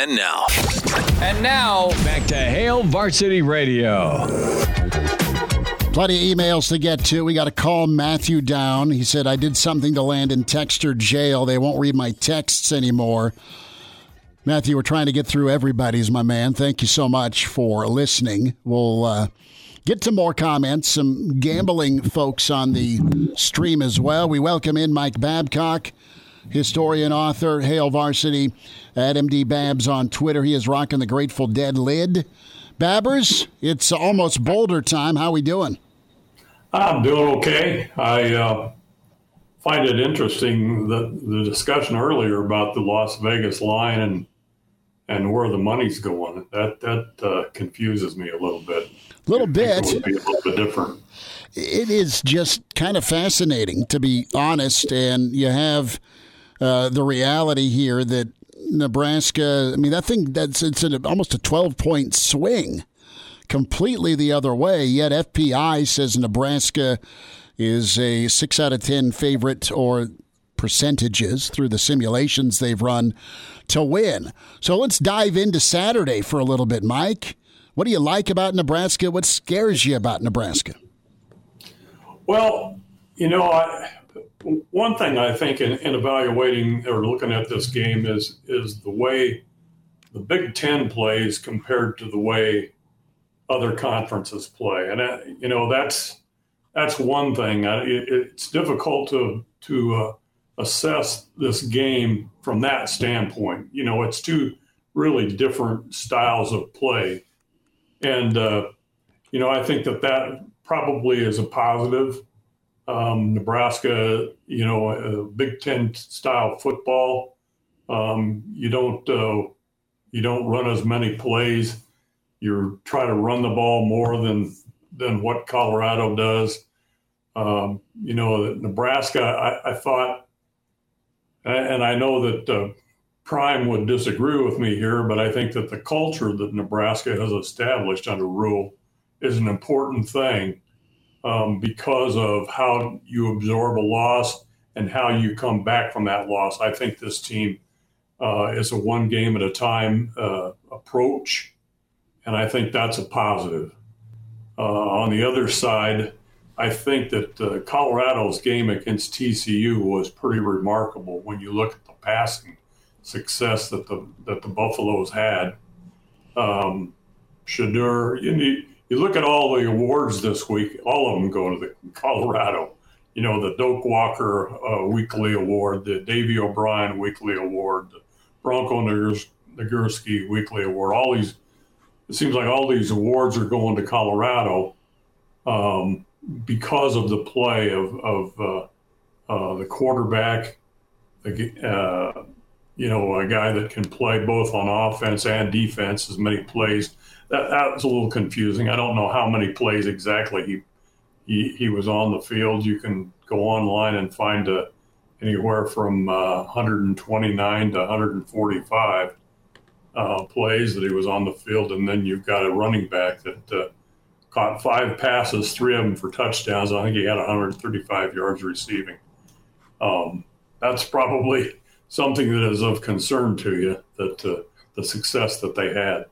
And now. And now, back to Hail Varsity Radio. Plenty of emails to get to. We got to call Matthew down. He said, I did something to land in Texter jail. They won't read my texts anymore. Matthew, we're trying to get through everybody's, my man. Thank you so much for listening. We'll uh, get to more comments, some gambling folks on the stream as well. We welcome in Mike Babcock, historian, author, Hail Varsity at MD Babs on Twitter. He is rocking the Grateful Dead lid. Babbers, it's almost Boulder time. How we doing? I'm doing okay. I uh, find it interesting that the discussion earlier about the Las Vegas line and and where the money's going. That that uh, confuses me a little bit. A little bit. It would be a little bit different. It is just kind of fascinating, to be honest. And you have uh, the reality here that Nebraska. I mean, that thing that's it's an, almost a twelve point swing completely the other way. Yet FPI says Nebraska is a six out of 10 favorite or percentages through the simulations they've run to win. So let's dive into Saturday for a little bit, Mike. What do you like about Nebraska? What scares you about Nebraska? Well, you know, I, one thing I think in, in, evaluating or looking at this game is is the way the Big Ten plays compared to the way other conferences play, and uh, you know that's that's one thing. It, it's difficult to to uh, assess this game from that standpoint. You know, it's two really different styles of play, and uh, you know I think that that probably is a positive. Um, Nebraska, you know, Big Ten style football. Um, you don't uh, you don't run as many plays you're trying to run the ball more than than what Colorado does. Um, you know, Nebraska, I, I, thought, and I know that uh, Prime would disagree with me here, but I think that the culture that Nebraska has established under Rhule is an important thing um, because of how you absorb a loss and how you come back from that loss. I think this team uh, is a one game at a time uh, approach and I think that's a positive. Uh, on the other side, I think that uh, Colorado's game against TCU was pretty remarkable when you look at the passing success that the that the Buffaloes had. Um, Shedeur, you, you look at all the awards this week; all of them go to the Colorado. You know, the Doak Walker uh, Weekly Award, the Davy O'Brien Weekly Award, the Bronco Nagurski Weekly Award. All these it seems like all these awards are going to Colorado um, because of the play of, of uh, uh, the quarterback, uh, you know, a guy that can play both on offense and defense, as many plays. That, that was a little confusing. I don't know how many plays exactly he, he, he was on the field. You can go online and find a, anywhere from 129 uh, to 145 uh, plays that he was on the field, and then you've got a running back that uh, caught five passes, three of them for touchdowns. I think he had 135 yards receiving. Um, that's probably something that is of concern to you that uh, the success that they had.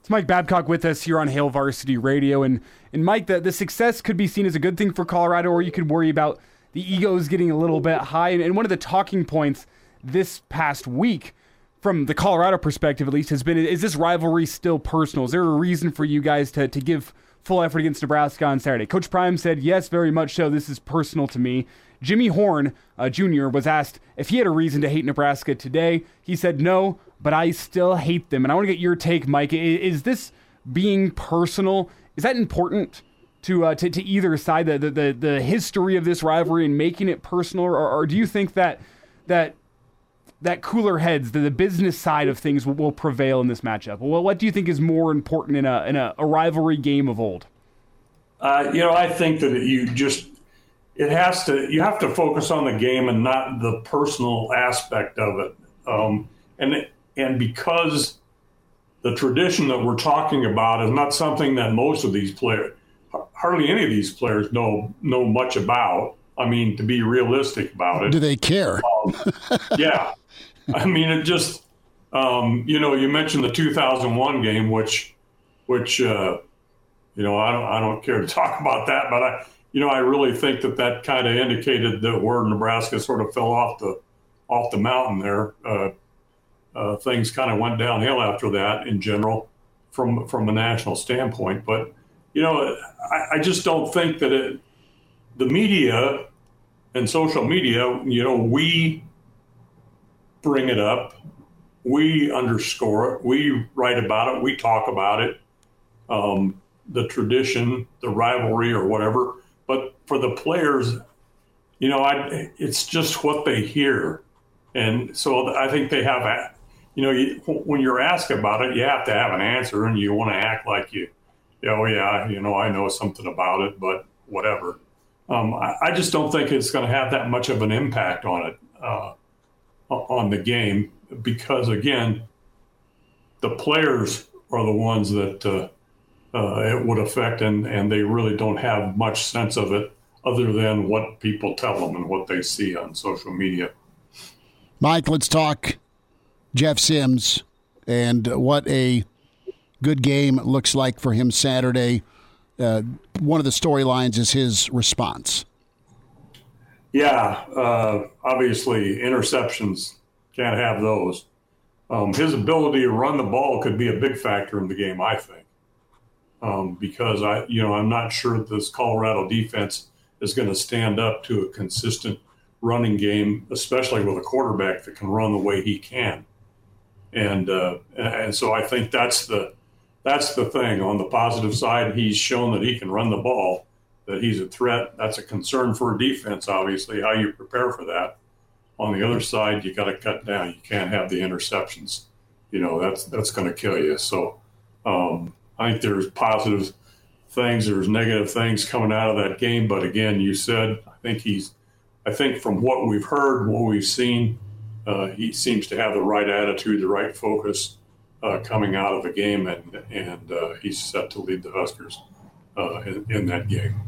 It's Mike Babcock with us here on Hail Varsity Radio, and and Mike, the the success could be seen as a good thing for Colorado, or you could worry about the egos getting a little bit high. And, and one of the talking points this past week from the Colorado perspective at least, has been is this rivalry still personal? Is there a reason for you guys to, to give full effort against Nebraska on Saturday? Coach Prime said, yes, very much so. This is personal to me. Jimmy Horn uh, Jr. was asked if he had a reason to hate Nebraska today. He said, no, but I still hate them. And I want to get your take, Mike. Is, this being personal? Is that important? To, uh, to, to either side, the, the the history of this rivalry and making it personal, or, or do you think that that that cooler heads, the, the business side of things will, will, prevail in this matchup. Well, what do you think is more important in a in a, a rivalry game of old? Uh, you know, I think that you just it has to you have to focus on the game and not the personal aspect of it. Um, and and because the tradition that we're talking about is not something that most of these players, hardly any of these players know know much about. I mean, to be realistic about it, do they care? Um, yeah, I mean, it just um, you know, you mentioned the 2001 game, which, which, uh, you know, I don't, I don't care to talk about that, but I, you know, I really think that that kind of indicated that where Nebraska sort of fell off the, off the mountain there. Uh, uh, things kind of went downhill after that in general, from from a national standpoint. But you know, I, I just don't think that it, the media and social media, you know, we bring it up, we underscore it, we write about it, we talk about it, um, the tradition, the rivalry, or whatever. But for the players, you know, I, it's just what they hear. And so I think they have, a, you know, you, when you're asked about it, you have to have an answer and you want to act like you, oh, yeah, you know, I know something about it, but whatever. Um, I, I, just don't think it's going to have that much of an impact on it, uh, on the game, because again, the players are the ones that uh, uh, it would affect, and, and they really don't have much sense of it other than what people tell them and what they see on social media. Mike, let's talk Jeff Sims and what a good game looks like for him Saturday. Uh, one of the storylines is his response. Yeah, uh, obviously interceptions can't have those. Um, his ability to run the ball could be a big factor in the game, I think, um, because I, you know, I'm not sure this Colorado defense is going to stand up to a consistent running game, especially with a quarterback that can run the way he can. And uh, and so I think that's the that's the thing. On the positive side, he's shown that he can run the ball, that he's a threat. That's a concern for a defense, obviously, how you prepare for that. On the other side, you got to cut down. You can't have the interceptions. You know, that's that's going to kill you. So um, I think there's positive things, there's negative things coming out of that game. But again, you said I think he's I think from what we've heard, what we've seen, uh, he seems to have the right attitude, the right focus uh, coming out of the game, and and uh, he's set to lead the Huskers uh, in, in, that game.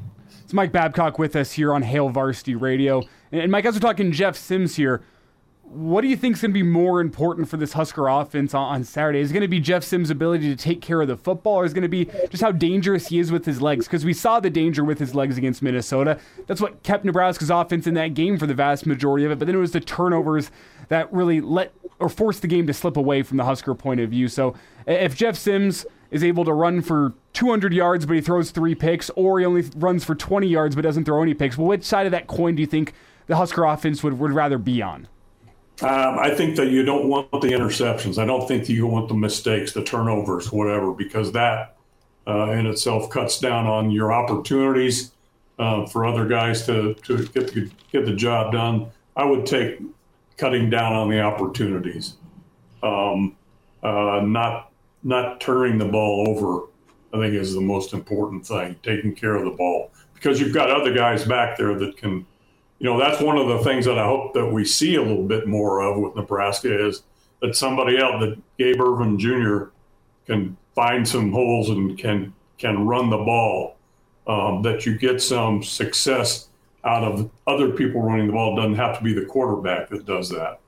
It's Mike Babcock with us here on Hail Varsity Radio, and Mike, as we're talking Jeff Sims here, what do you think is going to be more important for this Husker offense on, Saturday? Is it going to be Jeff Sims' ability to take care of the football, or is it going to be just how dangerous he is with his legs? Because we saw the danger with his legs against Minnesota. That's what kept Nebraska's offense in that game for the vast majority of it. But then it was the turnovers that really let or forced the game to slip away from the Husker point of view. So if Jeff Sims is able to run for 200 yards, but he throws three picks, or he only runs for 20 yards but doesn't throw any picks, well, which side of that coin do you think the Husker offense would, would rather be on? Um, I think that you don't want the interceptions. I don't think you want the mistakes, the turnovers, whatever, because that uh, in itself cuts down on your opportunities uh, for other guys to, to get, the, get the job done. I would take cutting down on the opportunities, um, uh, not not turning the ball over. I think is the most important thing. Taking care of the ball because you've got other guys back there that can you know, that's one of the things that I hope that we see a little bit more of with Nebraska is that somebody else, that Gabe Ervin Jr. can find some holes and can can run the ball. Um, that you get some success out of other people running the ball. It doesn't have to be the quarterback that does that.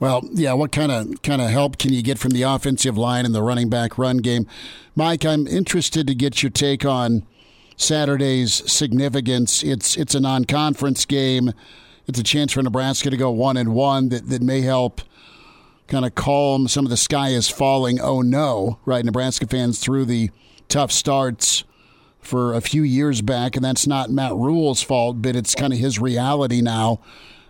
Well, yeah. What kind of kind of help can you get from the offensive line and the running back run game, Mike? I'm interested to get your take on Saturday's significance. It's it's a non-conference game. It's a chance for Nebraska to go one and one that, that may help kind of calm some of the sky is falling. Oh no, right? Nebraska fans through the tough starts for a few years back, and that's not Matt Rhule's fault, but it's kind of his reality now.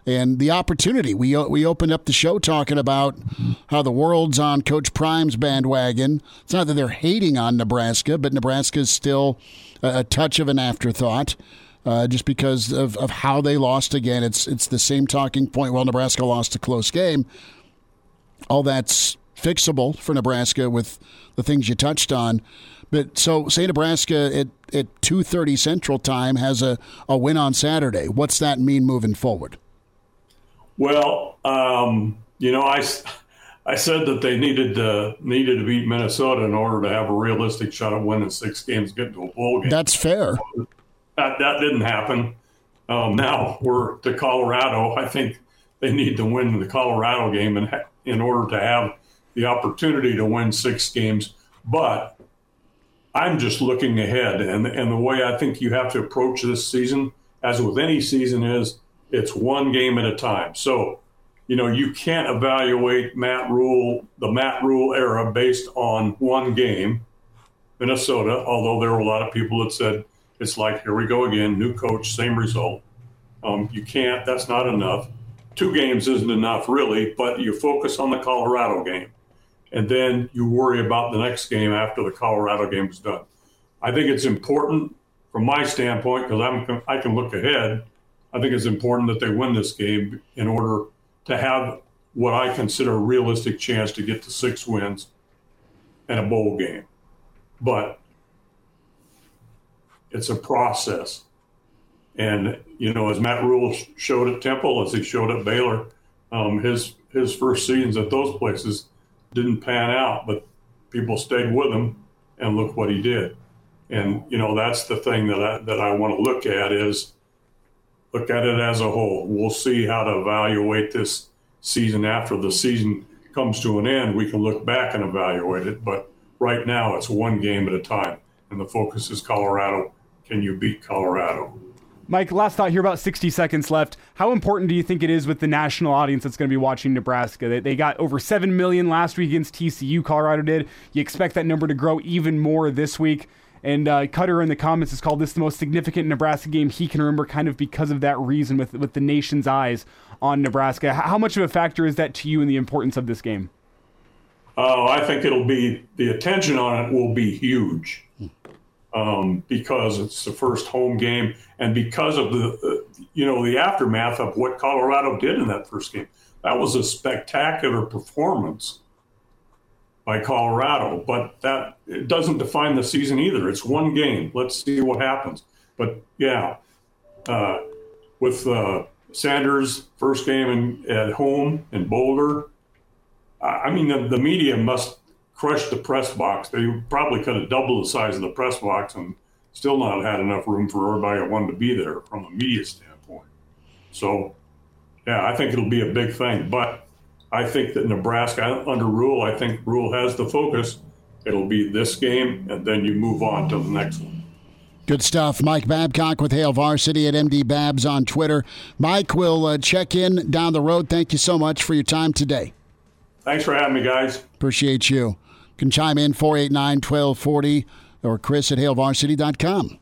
And the opportunity. We we opened up the show talking about how the world's on Coach Prime's bandwagon. It's not that they're hating on Nebraska, but Nebraska is still a, touch of an afterthought. Uh, just because of, of how they lost again. It's it's the same talking point. Well, Nebraska lost a close game. All that's fixable for Nebraska with the things you touched on. But so say Nebraska at, at two thirty Central Time has a, a win on Saturday. What's that mean moving forward? Well, um, you know, I I said that they needed to needed to beat Minnesota in order to have a realistic shot at winning six games, getting to a bowl game. That's fair. That that didn't happen. Um, now we're to Colorado. I think they need to win the Colorado game and in order to have the opportunity to win six games. But I'm just looking ahead, and and the way I think you have to approach this season, as with any season, is it's one game at a time. So, you know, you can't evaluate Matt Rhule, the Matt Rhule era, based on one game. Minnesota, although there were a lot of people that said it's like here we go again, new coach, same result. Um, you can't. That's not enough. Two games isn't enough, really. But you focus on the Colorado game, and then you worry about the next game after the Colorado game is done. I think it's important from my standpoint because I'm I can look ahead. I think it's important that they win this game in order to have what I consider a realistic chance to get to six wins and a bowl game. But it's a process. And you know, as Matt Rhule showed at Temple, as he showed at Baylor, um, his his first seasons at those places didn't pan out, but people stayed with him, and look what he did. And you know, that's the thing that I that I want to look at is look at it as a whole. We'll see how to evaluate this season after the season comes to an end. We can look back and evaluate it, but right now it's one game at a time, and the focus is Colorado. Can you beat Colorado? Mike, last thought here, about 60 seconds left. How important do you think it is with the national audience that's going to be watching Nebraska? They, they got over 7 million last week against TCU, Colorado did. You expect that number to grow even more this week. And uh, Cutter in the comments has called this the most significant Nebraska game he can remember, kind of because of that reason, with, with the nation's eyes on Nebraska. How much of a factor is that to you in the importance of this game? Oh, I think it'll be the attention on it will be huge um, because it's the first home game and because of the uh, you know the aftermath of what Colorado did in that first game. That was a spectacular performance by Colorado, but that doesn't define the season either. It's one game. Let's see what happens. But yeah, uh, with uh, Sanders' first game in, at home in Boulder, I mean the, the media must crush the press box. They probably could have doubled the size of the press box and still not had enough room for everybody that wanted to be there from a media standpoint. So, yeah, I think it'll be a big thing. But I think that Nebraska, under Rhule, I think Rhule has the focus. It'll be this game, and then you move on to the next one. Good stuff. Mike Babcock with Hail Varsity at MD Babs on Twitter. Mike will uh, check in down the road. Thank you so much for your time today. Thanks for having me, guys. Appreciate you. Can chime in 489 1240 or Chris at HailVarsity.com.